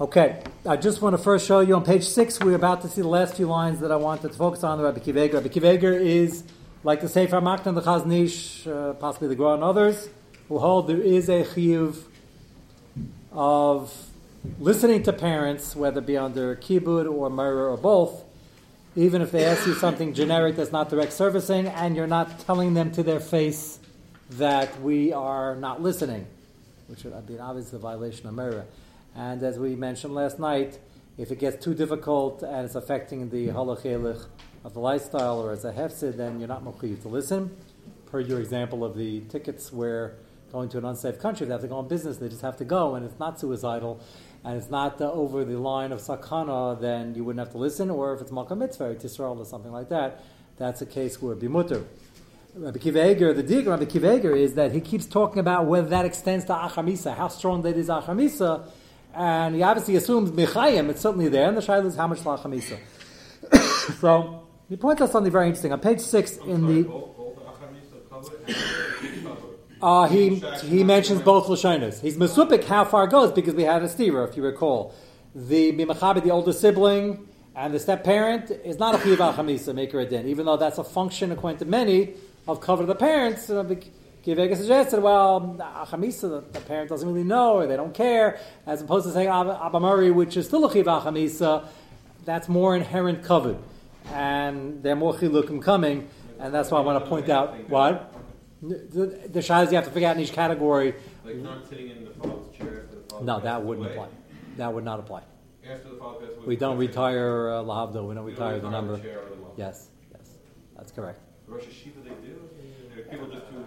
Okay, I just want to first show you on page six. We're about to see the last few lines that I wanted to focus on. The Rabbi Kiveger. Rabbi Kiveger is like the Sefer Maktan, the Chazon Ish, uh, possibly the Gra and others, who hold there is a chiyuv of listening to parents, whether it be under kibud or murder or both, even if they ask you something generic that's not direct servicing, and you're not telling them to their face that we are not listening, which would be an obvious violation of murder. And as we mentioned last night, if it gets too difficult and it's affecting the halachelich of the lifestyle or as a hefsid, then you're not mukhiv to listen. Per your example of the tickets where going to an unsafe country, they have to go on business, they just have to go, and it's not suicidal, and it's not uh, over the line of sakana, then you wouldn't have to listen, or if it's malka mitzvah, tisrael, or something like that, that's a case where bimutter. Rabbi Kiveger, the dig Rabbi Kiveger is that he keeps talking about whether that extends to achamisa, how strong that is achamisa, and he obviously assumes mechayim, it's certainly there, and the shaila is how much achamisa. so he points out something very interesting on page six in the. Uh, he he mentions both lashonas. He's mesupik how far it goes because we had a stira, if you recall. The bimachabi, the older sibling, and the step parent is not a chiva chamisa maker a din, even though that's a function according to many of cover the parents. Uh, Kivega suggested, well, uh, chamisa, the, uh, the, parent doesn't really know or they don't care, as opposed to saying abamari, which is still a chiva chamisa, uh, that's more inherent covered, and there are more chilukim coming, and that's why I want to point out what. The, the shahs you have to figure out in each category. Like not sitting in the father's chair after the father No, that wouldn't away. apply. That would not apply. After the father passes away. We don't retire uh, lahavdo. We don't retire the number. The yes, yes, that's correct. Rosh Hashiva they do. People just do.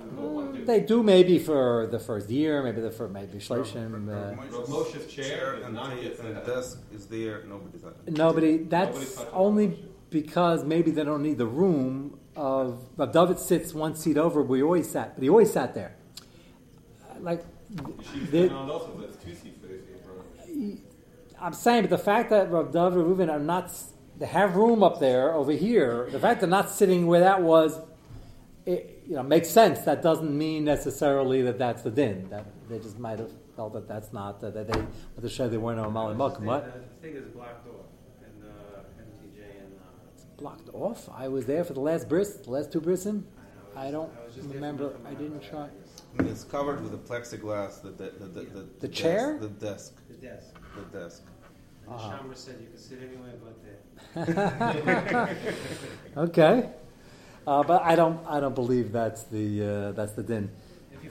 They do maybe for the first year, maybe the first maybe shleishim. Uh, Moshe's chair and, and the desk is there. Nobody's Nobody. That's only because maybe they don't need the room of Rav David sits one seat over We always sat, but he always sat there. Like, I'm saying, but the fact that Rav David and Reuven are not, they have room up there over here. The fact they're not sitting where that was, it, you know, makes sense. That doesn't mean necessarily that that's the din. That they just might have felt that that's not that they, with the show they weren't on Mali Malkum. What? Uh, the thing is blocked off uh, uh, blocked off. I was there for the last bris, the last two brisim. I don't remember. I didn't try. It's covered with a plexiglass. The the the, the, the, the chair, the desk, the desk, the desk. And uh-huh. Shamra said you could sit anywhere but there. okay, uh, but I don't. I don't believe that's the uh, that's the din.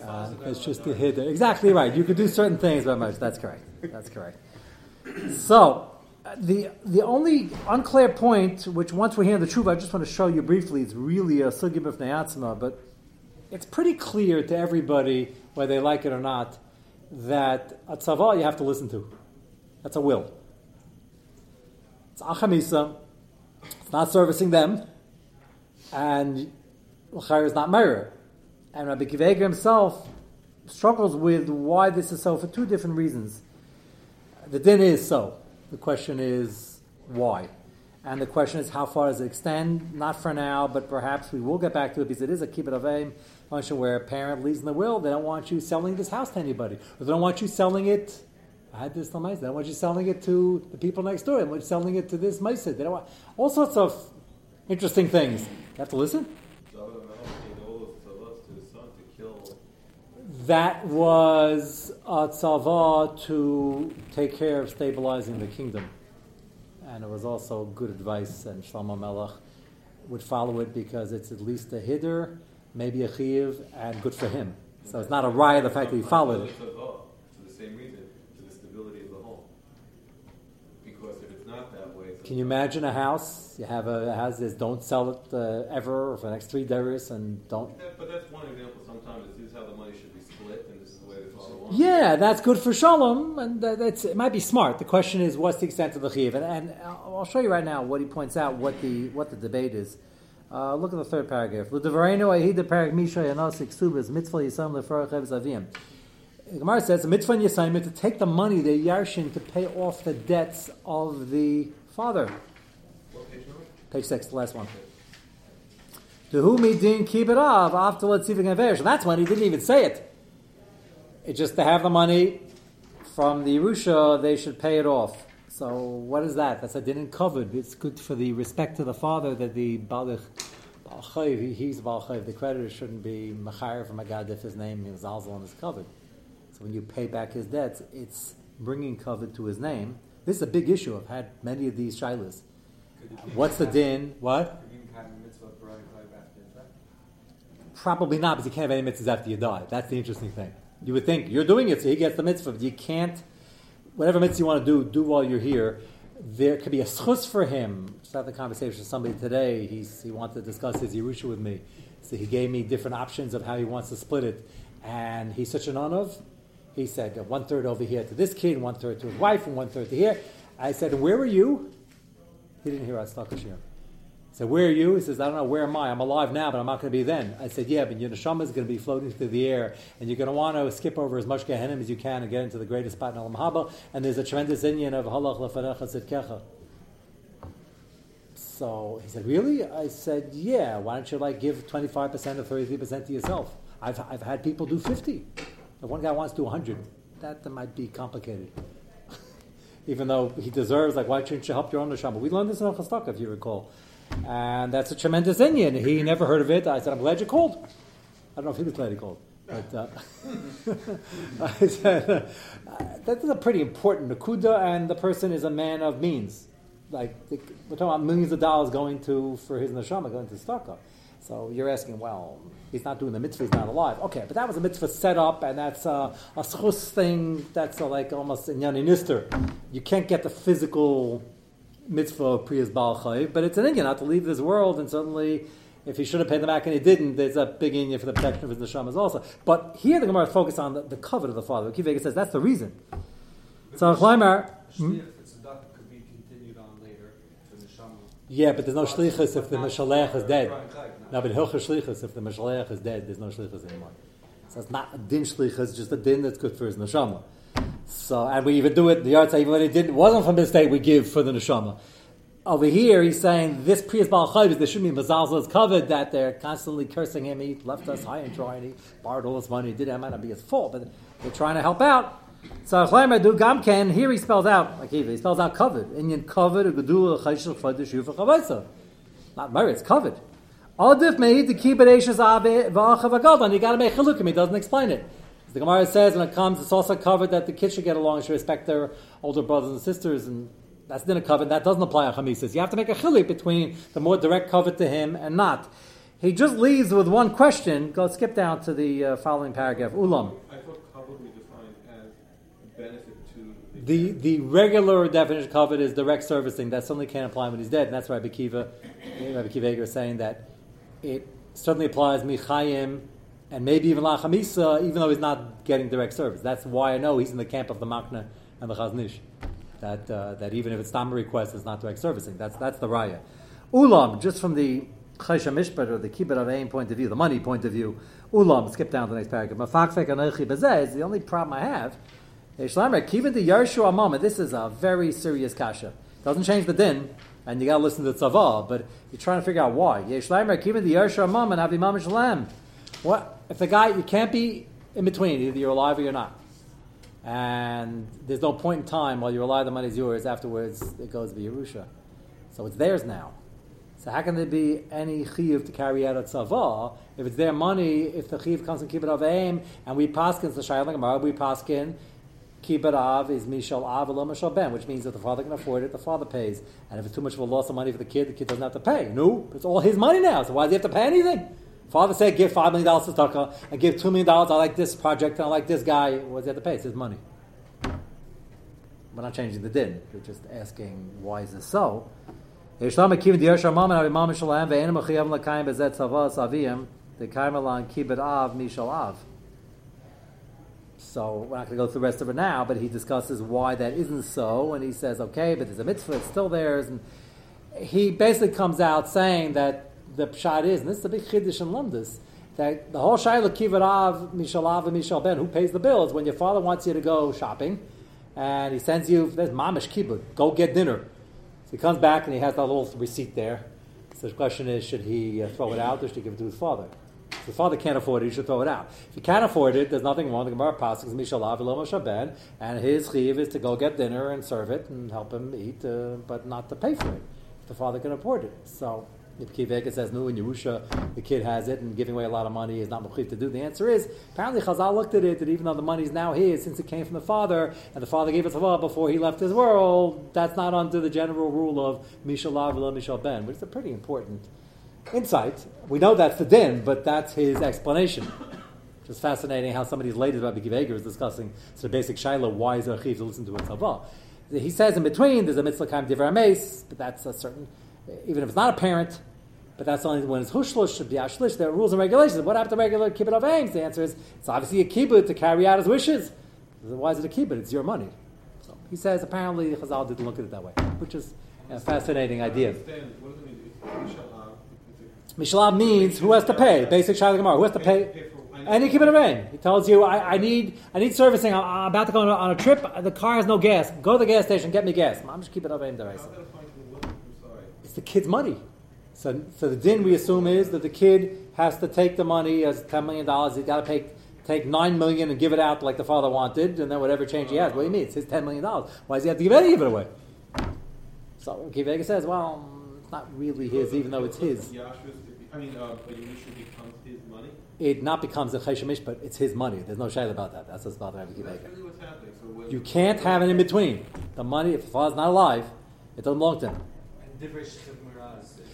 Uh, it's just the hidden. Exactly right. You could do certain things, but much. That's correct. That's correct. So the the only unclear point, which once we hear the truth, I just want to show you briefly, it's really a sugib of neatzma, but it's pretty clear to everybody, whether they like it or not, that a tzavah you have to listen to. That's a will. It's achamisa. It's not servicing them, and l'chayr is not mirror. And Rabbi Kiveger himself struggles with why this is so for two different reasons. The din is so. The question is why? And the question is how far does it extend? Not for now, but perhaps we will get back to it because it is a kibbut avim function where a parent leaves in the will. They don't want you selling this house to anybody, or they don't want you selling it. I had this They don't want you selling it to the people next door. They want you selling it to this meisid. They don't want all sorts of interesting things. You have to listen. that was a tzava to take care of stabilizing the kingdom. And it was also good advice, and Shlomo Melech would follow it because it's at least a hiddur, maybe a chiv, and good for him. So it's not a riot the fact that he followed it. For the same reason, to the stability of the home. Because if it's not that way, can you imagine a house? You have a house that don't sell it uh, ever for the next three days, and don't. but that's one example. Sometimes this is how the money should be split, and this is the way the father wants. yeah, that's good for shalom, and that's it. Might be smart. The question is, what's the extent of the chiv? And, and, I'll show you right now what he points out. What the what the debate is. Uh, look at the third paragraph. L'devarenu ahida parak misha yanasik subas mitzvah yisam lefarach avim. Gemara says a mitzvah yisayim to take the money the yarshin to pay off the debts of the father. Page, six, the last one. To whom he didn't keep it off after let's see That's when he didn't even say it. It's just to have the money from the Yerusha, they should pay it off. So what is that? That's a din covered. It's good for the respect to the father that the Balich, Balchayiv, he's Balchayiv, the creditor shouldn't be Machar from a God if his name is Zalzal and is covered. So when you pay back his debts, it's bringing covered to his name. This is a big issue. I've had many of these shilas. What's the din? What? Probably not, because you can't have any mitzvahs after you die. That's the interesting thing. You would think you're doing it, so he gets the mitzvah, you can't. Whatever mitzvah you want to do, do while you're here. There could be a schus for him. Just had the conversation with somebody today. He's, he wanted to discuss his Yerusha with me. So he gave me different options of how he wants to split it. And he's such an of. He said one third over here to this kid, one third to his wife, and one third to here. I said, where were you? He didn't hear us talk here. I said, where are you? He says, I don't know, where am I? I'm alive now, but I'm not going to be then. I said, yeah, but your neshama is going to be floating through the air, and you're going to want to skip over as much Gehenim as you can and get into the greatest spot in Olam Haba, and there's a tremendous Indian of Halach Lefanecha Tzidkecha. So he said, really? I said, yeah, why don't you like give 25% or 33% to yourself? I've, I've had people do 50. If one guy wants to do 100, that, that might be complicated. Even though he deserves, like, why shouldn't you help your own neshama? We learned this in Chastaka, if you recall. And that's a tremendous Indian. He never heard of it. I said, I'm glad you called. I don't know if he was glad he called. But uh, I said, uh, that is a pretty important nakuda, and the person is a man of means. Like, we're talking about millions of dollars going to, for his neshama, going to Staka. So you're asking, well, he's not doing the mitzvah, he's not alive. Okay, but that was a mitzvah set up, and that's a, a schus thing, that's a, like almost a nister. You can't get the physical mitzvah of Priyas Baal Chayiv, but it's an Indian not to leave this world, and certainly if he should have paid them back and he didn't, there's a big Indian for the protection of his neshamas also. But here the Gemara focus on the, the covet of the father. Kivega says that's the reason. So Chleimer. Yeah, but there's no shlichus if the Meshalech is dead. No, but hilchah shlichus if the Meshalech is dead, there's no shlichus anymore. So it's not a din shlichus, it's just a din that's good for his neshama. So, and we even do it, the yard even when it didn't, wasn't from mistake, we give for the neshama. Over here, he's saying this Priyas Baal there should be Mazalza is covered that they're constantly cursing him. He left us high and dry and he borrowed all his money. He did it, might not be his fault, but they're trying to help out. Here he spells out, like he spells out covered. Indian covered, a gedul, a chayshel, chaydish, yufa, chavaisa. Not Mary, it's covered. Adif made to keep it Ashes Abe, Va'achav Agadlan. You got to make chalukim, he doesn't explain it. The Gemara says when it comes, it's also covered that the kids should get along, should respect their older brothers and sisters, and that's dinner covered. That doesn't apply on Chamisas. You have to make a chilik between the more direct covet to him and not. He just leaves with one question. Go skip down to the uh, following paragraph. Ulam. I thought covet we defined as benefit to the the regular definition of covet is direct servicing. That certainly can't apply when he's dead, and that's why Rabbi Kiva, Rabbi Kiva is saying that it certainly applies michayim and maybe even Lachamisa, even though he's not getting direct service. That's why I know he's in the camp of the Makna and the Chazon Ish. That, uh, that even if it's Tam request, it's not direct servicing. That's, that's the Raya. Ulam, just from the Chaysha Mishpat or the Kibbut Avein point of view, the money point of view, Ulam, skip down to the next paragraph. Mafakfek Anochi Bezeh is the only problem I have. This is a very serious kasha. Doesn't change the din, and you got to listen to the tzavah, but you're trying to figure out why. What if the guy you can't be in between? Either you're alive or you're not, and there's no point in time while you're alive. The money's yours. Afterwards, it goes to the Yerusha, so it's theirs now. So how can there be any chiyuv to carry out a tzavah if it's their money? If the chiyuv comes from kibbut of aim, and we paskin the shayla gemara, we paskin kibbut av is mishal av mishal ben, which means that the father can afford it, the father pays, and if it's too much of a loss of money for the kid, the kid doesn't have to pay. No, it's all his money now. So why does he have to pay anything? Father said, give $5 million to Tzedakah and give $2 million. I like this project and I like this guy. What does he have to pay? It's his money. We're not changing the din. We're just asking, why is this so? So we're not going to go through the rest of it now, but he discusses why that isn't so, and he says, okay, but there's a mitzvah, it's still theirs, and he basically comes out saying that the pshat is, and this is a big chiddush in Lumdus, that the whole shayla kivarav mishalav and mishal ben, who pays the bills when your father wants you to go shopping, and he sends you there's mamish kibbut, go get dinner. So he comes back and he has that little receipt there. So the question is, should he uh, throw it out or should he give it to his father? If the father can't afford it, he should throw it out. If he can't afford it, there's nothing wrong. With the Gemara passes Mishalav Moshe and his chiv is to go get dinner and serve it and help him eat, uh, but not to pay for it. If the father can afford it. So if Kiveka says no in Yerusha, the kid has it, and giving away a lot of money is not mechiv to do. The answer is apparently Chazal looked at it that even though the money is now his, since it came from the father, and the father gave it to him before he left his world, that's not under the general rule of Mishalav Mishal Ben, which is a pretty important insight. We know that's the din, but that's his explanation. It's fascinating how somebody's late about Rabbi is discussing sort of basic shaila, why is there a to listen to a tzavah? He says in between there's a mitzvah kaim divrei but that's a certain, even if it's not a parent, but that's only when it's hushlush, biashlish, there are rules and regulations. What happened to regular kibbut of aims? The answer is it's obviously a kibbut to carry out his wishes. Why is it a kibbut? It's your money. So he says apparently Chazal didn't look at it that way, which is a fascinating idea. Mishalab means who has to pay. Basic Shaila Gemara. Who has to pay? And Any kibbut of aim. He tells you, I, I, need, I need servicing. I'm, I'm about to go on a, on a, trip. The car has no gas. Go to the gas station. Get me gas. I'm just kibbut of aim. It's the kid's money. So, so the din we assume is that the kid has to take the money as ten million dollars. He's got to pay, take nine million and give it out like the father wanted, and then whatever change he has. What do you mean? It's his ten million dollars. Why does he have to give any of it away? So Kivega says, well, not really his, even though it's his. I mean, uh, but becomes his money. It not becomes a cheshamish, but it's his money. There's no shayla about that. That's what's bothering Rabbi Kivega. Really what's happening. So you can't have it in between. The money, if the father's not alive, it doesn't belong to him.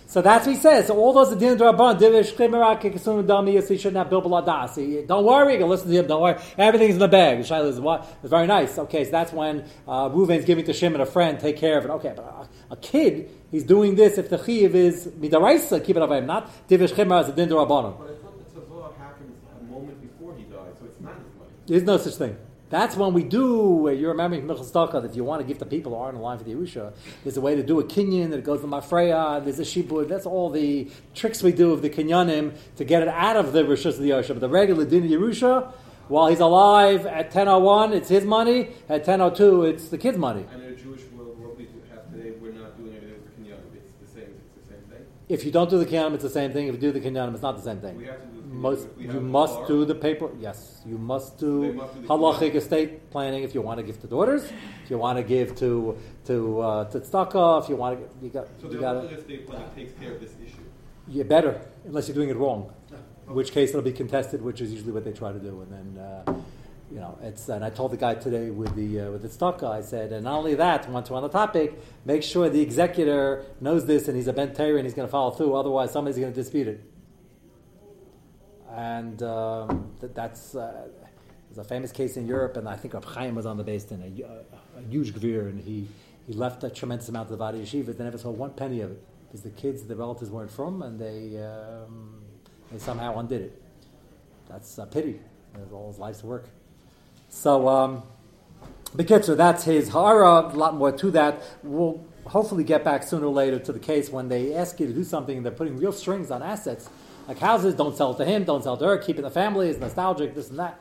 So that's what he says. So all those din draban, divish kisum dami, he shouldn't have bilbul adas. Don't worry, you can listen to him. Don't worry, everything's in the bag. The shaila is what? It's very nice. Okay, so that's when uh, Ruvain's giving to Shimon a friend, take care of it. Okay, but a, a kid, he's doing this if the chiv is midaraisa, keep it of him, not divish chimra as a din drabanan. But I thought the tzavah happens a moment before he died, so it's not his money. There's no such thing. That's when we do, uh, you're remembering Michal if you want to give the people who aren't in line for the Yerusha, there's a way to do a kinyan that goes to Mafreya, there's a shibud, that's all the tricks we do of the kinyanim to get it out of the Rishus of the Yerusha. But the regular din of Yerusha, while he's alive at 10.01, it's his money, at 10.02, it's the kid's money. And in a Jewish world, what we have today, we're not doing anything with the kinyanim, it's the same, it's the same thing? If you don't do the kinyanim, it's the same thing. If you do the kinyanim, it's not the same thing. We have to do most you must do the paper. Yes, you must do halachic estate planning if you want to give to daughters. If you want to give to to uh, to tzedakah, if you want to, you got. So the halachic estate planning takes care of this issue. You better, unless you're doing it wrong, in which case it'll be contested, which is usually what they try to do, and then. Uh, you know, it's and I told the guy today with the uh, with the tzedakah, I said, and not only that, once we're on the topic, make sure the executor knows this and he's a ben and he's going to follow through. Otherwise, somebody's going to dispute it and um, th- that's uh, there's a famous case in Europe, and I think Rab Chaim was on the base in a, a, a, huge gvir, and he, he left a tremendous amount of the Vadi Yeshiva. They never saw one penny of it because the kids, the relatives weren't from, and they um, they somehow undid it. That's a pity. There's all his life's work. So, um, Bekitzer, that's his hara. A lot more to that. We'll hopefully get back sooner or later to the case when they ask you to do something and they're putting real strings on assets like houses, don't sell to him, don't sell to her, keep it in the family, it's nostalgic, this and that.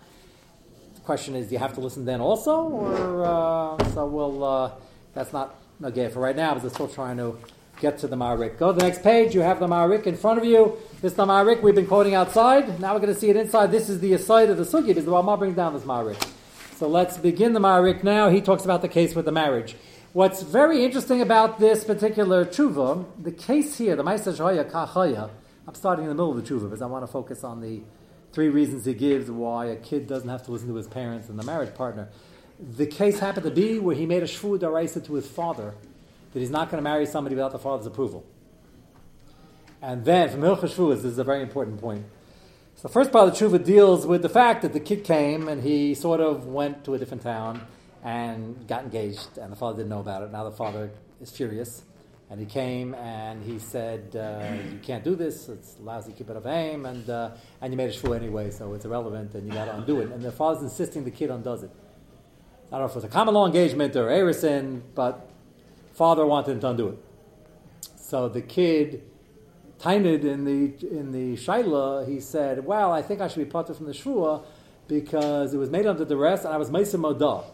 The question is, do you have to listen then also? Or, uh, so we'll, uh, that's not okay for right now, because we're still trying to get to the Ma'arik. Go to the next page, you have the Ma'arik in front of you. This is the Ma'arik we've been quoting outside. Now we're going to see it inside. This is the side of the Sugi, because the Rama brings down this Ma'arik. So let's begin the Ma'arik now. He talks about the case with the marriage. What's very interesting about this particular tshuva, the case here, the Ma'aseh Shoya Kachaya, I'm starting in the middle of the tshuva because I want to focus on the three reasons he gives why a kid doesn't have to listen to his parents and the marriage partner. The case happened to be where he made a shvu daraisa to his father that he's not going to marry somebody without the father's approval. And then, from Hilchah Shvuas, this is a very important point. The first part of the tshuva deals with the fact that the kid came and he sort of went to a different town and got engaged, and the father didn't know about it. Now the father is furious and he came and he said, uh, "You can't do this. It's lousy kibbut of aim, and uh, and you made a shvu anyway, so it's irrelevant, and you got to undo it." And the father's insisting the kid undoes it. I don't know if it was a common law engagement or erison, but father wanted him to undo it. So the kid, tainted in the in the shaila, he said, "Well, I think I should be parted from the shvua because it was made under duress, and I was meisa modah."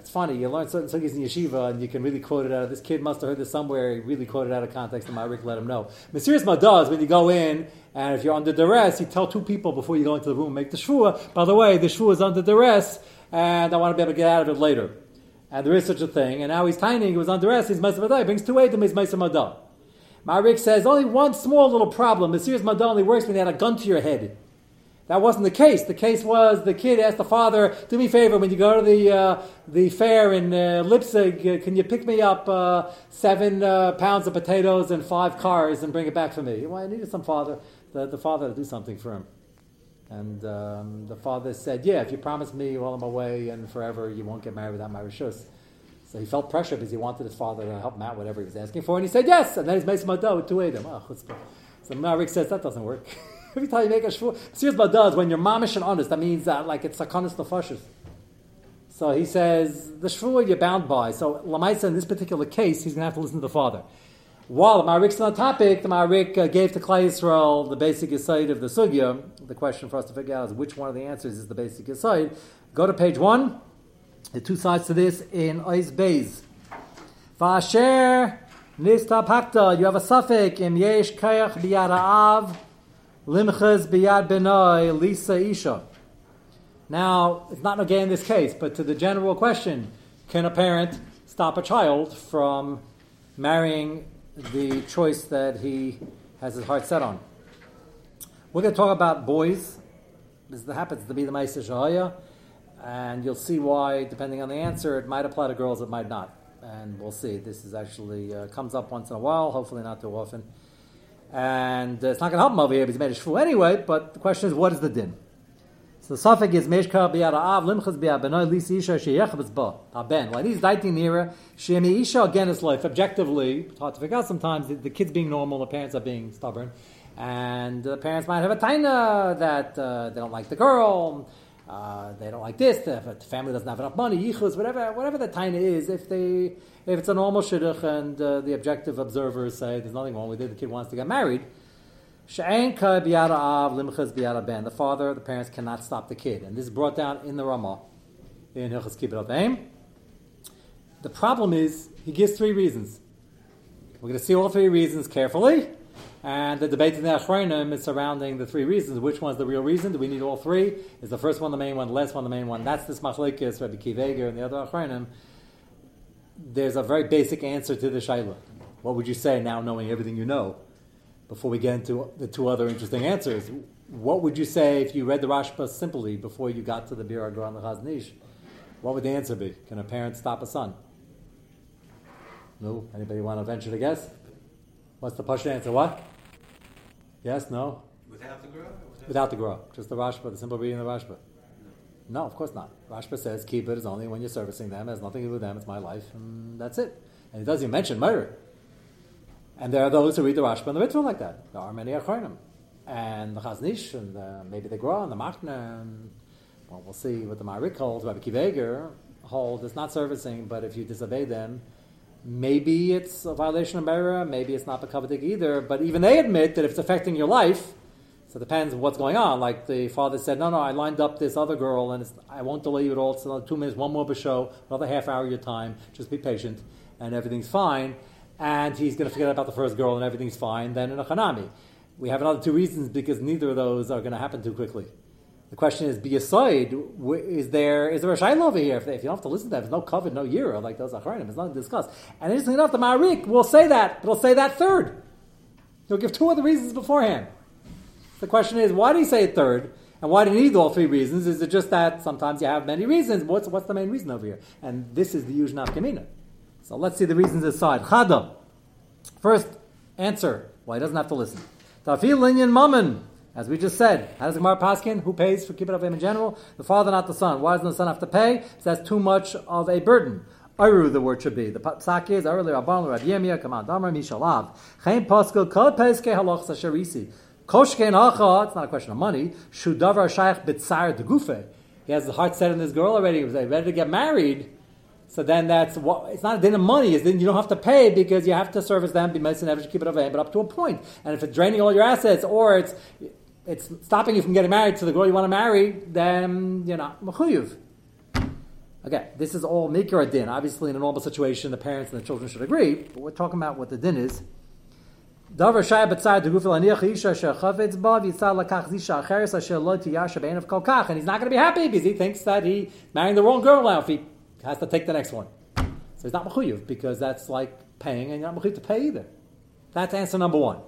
it's funny. You learn certain sugis in yeshiva, and you can really quote it out. of This kid must have heard this somewhere. He really quoted out of context, and Maharik let him know. Mesiris Madah is when you go in, and if you're under duress, you tell two people before you go into the room, make the shvua. By the way, the shvua is under duress, and I want to be able to get out of it later. And there is such a thing. And now he's tiny, he was under duress, he's Mesiris Madah. He brings two Edom, he's Mesiris Madah. My Rick says, only one small little problem. Mesiris Madah only works when you had a gun to your head. That wasn't the case. The case was the kid asked the father, "Do me a favor when you go to the uh, the fair in uh, Leipzig, uh, can you pick me up uh, seven uh, pounds of potatoes and five cars and bring it back for me?" Well, I needed some father, the, the father to do something for him, and um, the father said, "Yeah, if you promise me while I'm away and forever, you won't get married without my rishus." So he felt pressure because he wanted his father to help him out whatever he was asking for, and he said yes. And then he's making dough with two Edom. Oh, chutzpah. so Marik says that doesn't work. Every time you make a shvur, serious does when you're mamish and honest, that means that like it's sakanis nefashis. So he says the shvur you're bound by. So Lamaisa in this particular case, he's going to have to listen to the father. While the Marik's on the topic, the Marik uh, gave to Klai Yisrael the basic aside of the sugya. The question for us to figure out is which one of the answers is the basic aside. Go to page one. The two sides to this in Ois Beis. Vasher Nista Pakta. You have a suffix in Yesh Kayach Biyad Av. Limchas biyad benoi lisa isha. Now, it's not again in this case, but to the general question, can a parent stop a child from marrying the choice that he has his heart set on? We're going to talk about boys. This happens to be the Maisa Shahaya, and you'll see why, depending on the answer, it might apply to girls, it might not. And we'll see. This is actually uh, comes up once in a while, hopefully not too often. And uh, it's not going to help him over here because he made a shvu anyway, but the question is, what is the din? So the suffix is Meshka biyad av limchas biyad benoy lis isha sheyechavitz ba aben. Like these daiting nira shemi isha again is life. Objectively, it's hard to figure out sometimes. The, the, kids being normal, the parents are being stubborn, and the parents might have a taina that uh, they don't like the girl. Uh, they don't like this. The family doesn't have enough money. Yichus, whatever, whatever the taina is. If they if it's a normal shidduch and uh, the objective observers say there's nothing wrong with it, the kid wants to get married, the father, the parents cannot stop the kid. And this is brought down in the Ramah, in Hilchas Kibbut The problem is, he gives three reasons. We're going to see all three reasons carefully. And the debate in the Achronim is surrounding the three reasons. Which one's the real reason? Do we need all three? Is the first one the main one, the last one the main one? That's this Machlekes, Rabbi Kiveger, and the other Achronim there's a very basic answer to the shaila. What would you say now, knowing everything you know? Before we get into the two other interesting answers, what would you say if you read the Rashba simply before you got to the Bir the Chazon Ish? What would the answer be? Can a parent stop a son? No. Anybody want to venture to guess? What's the push answer? What? Yes? No? Without the girl? Without, without the girl. Just the Rashba, the simple reading of the Rashba. No, of course not. Rashba says keep it is only when you're servicing them. It has nothing to do with them. It's my life, and that's it. And he doesn't even mention murder. And there are those who read the Rashba and the Ritva like that. There are many Achronim. And the Chazon Ish, and the, maybe the Gra, and the Machna, and well, we'll see what the Marik holds. Rabbi Kiveger holds it's not servicing, but if you disobey them, maybe it's a violation of Mera, maybe it's not the Kavadik either, but even they admit that if it's affecting your life, so it depends what's going on. Like the father said, no, no, I lined up this other girl, and I won't delay you at all. It's another two minutes, one more show, another half hour of your time. Just be patient, and everything's fine. And he's going to forget about the first girl, and everything's fine. Then in a chanami, we have another two reasons because neither of those are going to happen too quickly. The question is, be aside, is there is there a shayla over here? If, they, if, you don't have to listen to that, there's no covet, no yira, like those achronim, there's nothing to discuss. And interestingly enough, the Marik will say that, but he'll say that third. He'll give two other reasons beforehand. The question is, why do you say third? And why do you need all three reasons? Is it just that sometimes you have many reasons? What's, what's the main reason over here? And this is the usual nafkamina. So let's see the reasons aside. Chada. First answer. Why well, he doesn't have to listen. Tafil linyan mammon. As we just said, how does Gemara Paskin? Who pays for kibbut avim in general? The father, not the son. Why doesn't the son have to pay? So that's too much of a burden. Aru, the word should be. The psak is Aru Rabban Rav Yemia Kaman Damar Mishalav. Chaim Paskel Kol Peske Halach Sasharisi. Koshkein Hacha, it's not a question of money. Shudavar Shaykh Bitzar Degufe. He has the heart set on this girl already. He was ready to get married. So then that's what it's not a din of money. Is then you don't have to pay because you have to service them. Be medicine, keep it away, but up to a point. And if it's draining all your assets or it's it's stopping you from getting married to the girl you want to marry, then you're not mechuyuv. Again, this is all Mikra din. Obviously, in a normal situation, the parents and the children should agree, but we're talking about what the din is. And he's not going to be happy because he thinks that he's marrying the wrong girl now if he has to take the next one. So he's not mechuyev because that's like paying and you're not mechuyev to pay either. That's answer number one.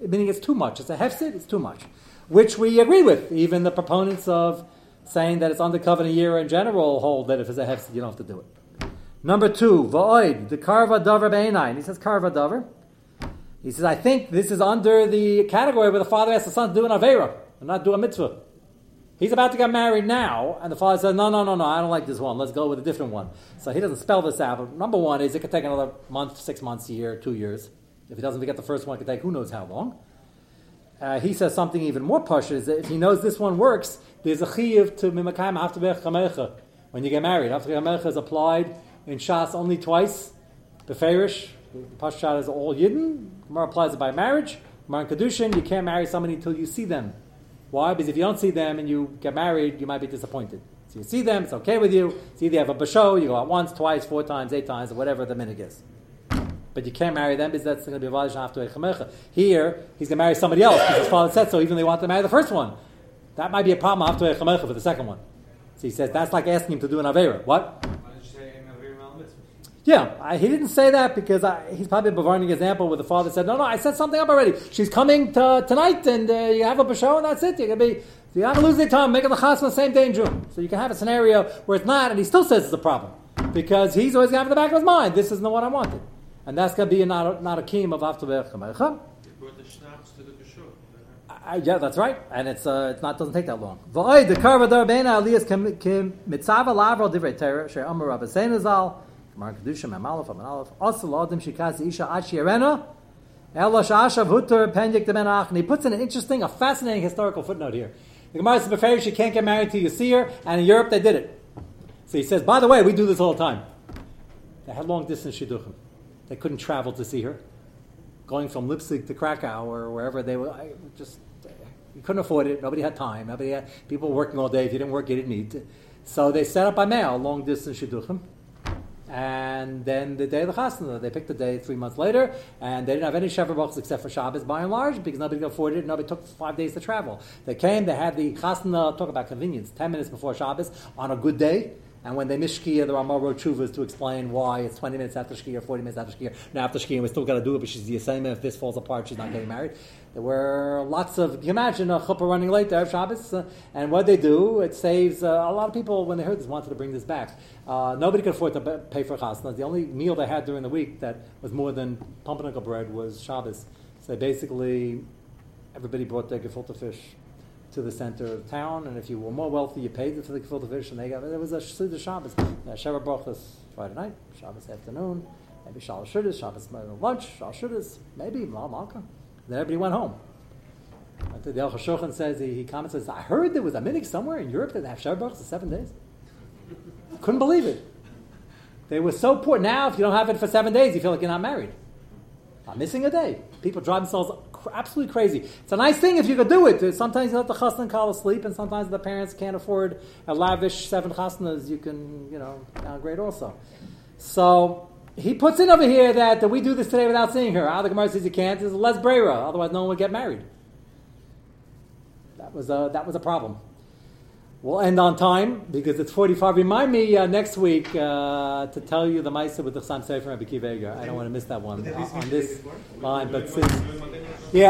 Meaning it's too much. It's a hefsid, it's too much. Which we agree with. Even the proponents of saying that it's under covenant year in general hold that if it's a hefsid, you don't have to do it. Number two, va'oid, the karva davar be'enayin. He says karva davar. He says, I think this is under the category where the father asks the son to do an Avera and not do a mitzvah. He's about to get married now, and the father says, No, no, no, no, I don't like this one. Let's go with a different one. So he doesn't spell this out. But number one is it could take another month, six months, a year, two years. If he doesn't get the first one, it could take who knows how long. Uh, he says something even more push is that if he knows this one works, there's a chiyuv to mimakayim after chamecha. When you get married, after chamecha is applied in Shas only twice, beferish, Pashtat is all Yidden. Gemara applies it by marriage. Gemara in Kedushin, you can't marry somebody until you see them. Why? Because if you don't see them and you get married, you might be disappointed. So you see them, it's okay with you. So either you have a basho, you go out once, twice, four times, eight times, or whatever the minig is. But you can't marry them because that's going to be a after a Here, he's going to marry somebody else because his father said so, even though he wanted to marry the first one. That might be a problem after a for the second one. So he says that's like asking him to do an avera. What? Why did you say an Aveira Malvish? Yeah, I, he didn't say that because I, he's probably providing an example where the father said, "No, no, I set something up already. She's coming to, tonight, and uh, you have a show, and that's it. You're gonna be, so you're not gonna lose any time making the chasna the same day in June. So you can have a scenario where it's not, and he still says it's a problem because he's always got in the back of his mind, this isn't what I wanted, and that's gonna be a, not a, not a keem of after uh, yeah, that's right, and it's uh, it's not doesn't take that long. V'oy the karva darbena aliyas kim mitzava lavro divrei Torah she amar Rabbi Zal Gemara Kedusha Mem Aleph Amen Asal Adam Shikaz Isha Achi Arena Ela Shashav Hutter Pendik de Menach and he puts in an interesting, a fascinating historical footnote here. The Gemara says beferish she can't get married till you see her, and in Europe they did it. So he says, by the way, we do this all the time. They had long distance shidduchim. They couldn't travel to see her. Going from Leipzig to Krakow or wherever they were, I just you couldn't afford it. Nobody had time. Nobody had, people were working all day. If you didn't work, you didn't eat. So they set up by mail long distance shidduchim. And then the day of the chasna, they picked the day three months later, and they didn't have any shever except for Shabbos by and large because nobody could afford it. Nobody took five days to travel. They came, they had the chasna. Talk about convenience. Ten minutes before Shabbos on a good day. And when they miss Shkia, the Ramah wrote Chuvas to explain why it's 20 minutes after Shkia, 40 minutes after Shkia. Now after Shkia, we still got to do it, but she's the same. If this falls apart, she's not getting married. There were lots of, you imagine a chuppah running late there, Shabbos, uh, and what they do, it saves, uh, a lot of people, when they heard this, wanted to bring this back. Uh, nobody could afford to pay for chasna. The only meal they had during the week that was more than pumpernickel bread was Shabbos. So basically, everybody brought their gefilte fish to the center of town, and if you were more wealthy, you paid it for the gefilte fish, and they got there was a Seder Shabbos, uh, Sheva Friday night, Shabbos afternoon, maybe Shal Shudas, Shabbos lunch, Shal Shudas, maybe Mal. Then everybody went home. The El Shochan says he, he comments says, I heard there was a minig somewhere in Europe that have Sheva Brachas for seven days. Couldn't believe it. They were so poor. Now, if you don't have it for seven days, you feel like you're not married. I'm missing a day. People drive themselves absolutely crazy. It's a nice thing if you could do it. Sometimes you let the chassan call asleep, and sometimes the parents can't afford a lavish seven chasnas. You can, you know, downgrade also. So he puts in over here that, that we do this today without seeing her. Ah, the Gemara says you can't. It's less brera, otherwise no one would get married. That was a, that was a problem. We'll end on time because it's 45. Remind me uh, next week uh, to tell you the Maisa with the Chasam Sofer and Rabbi I don't want to miss that one uh, on this line, but since.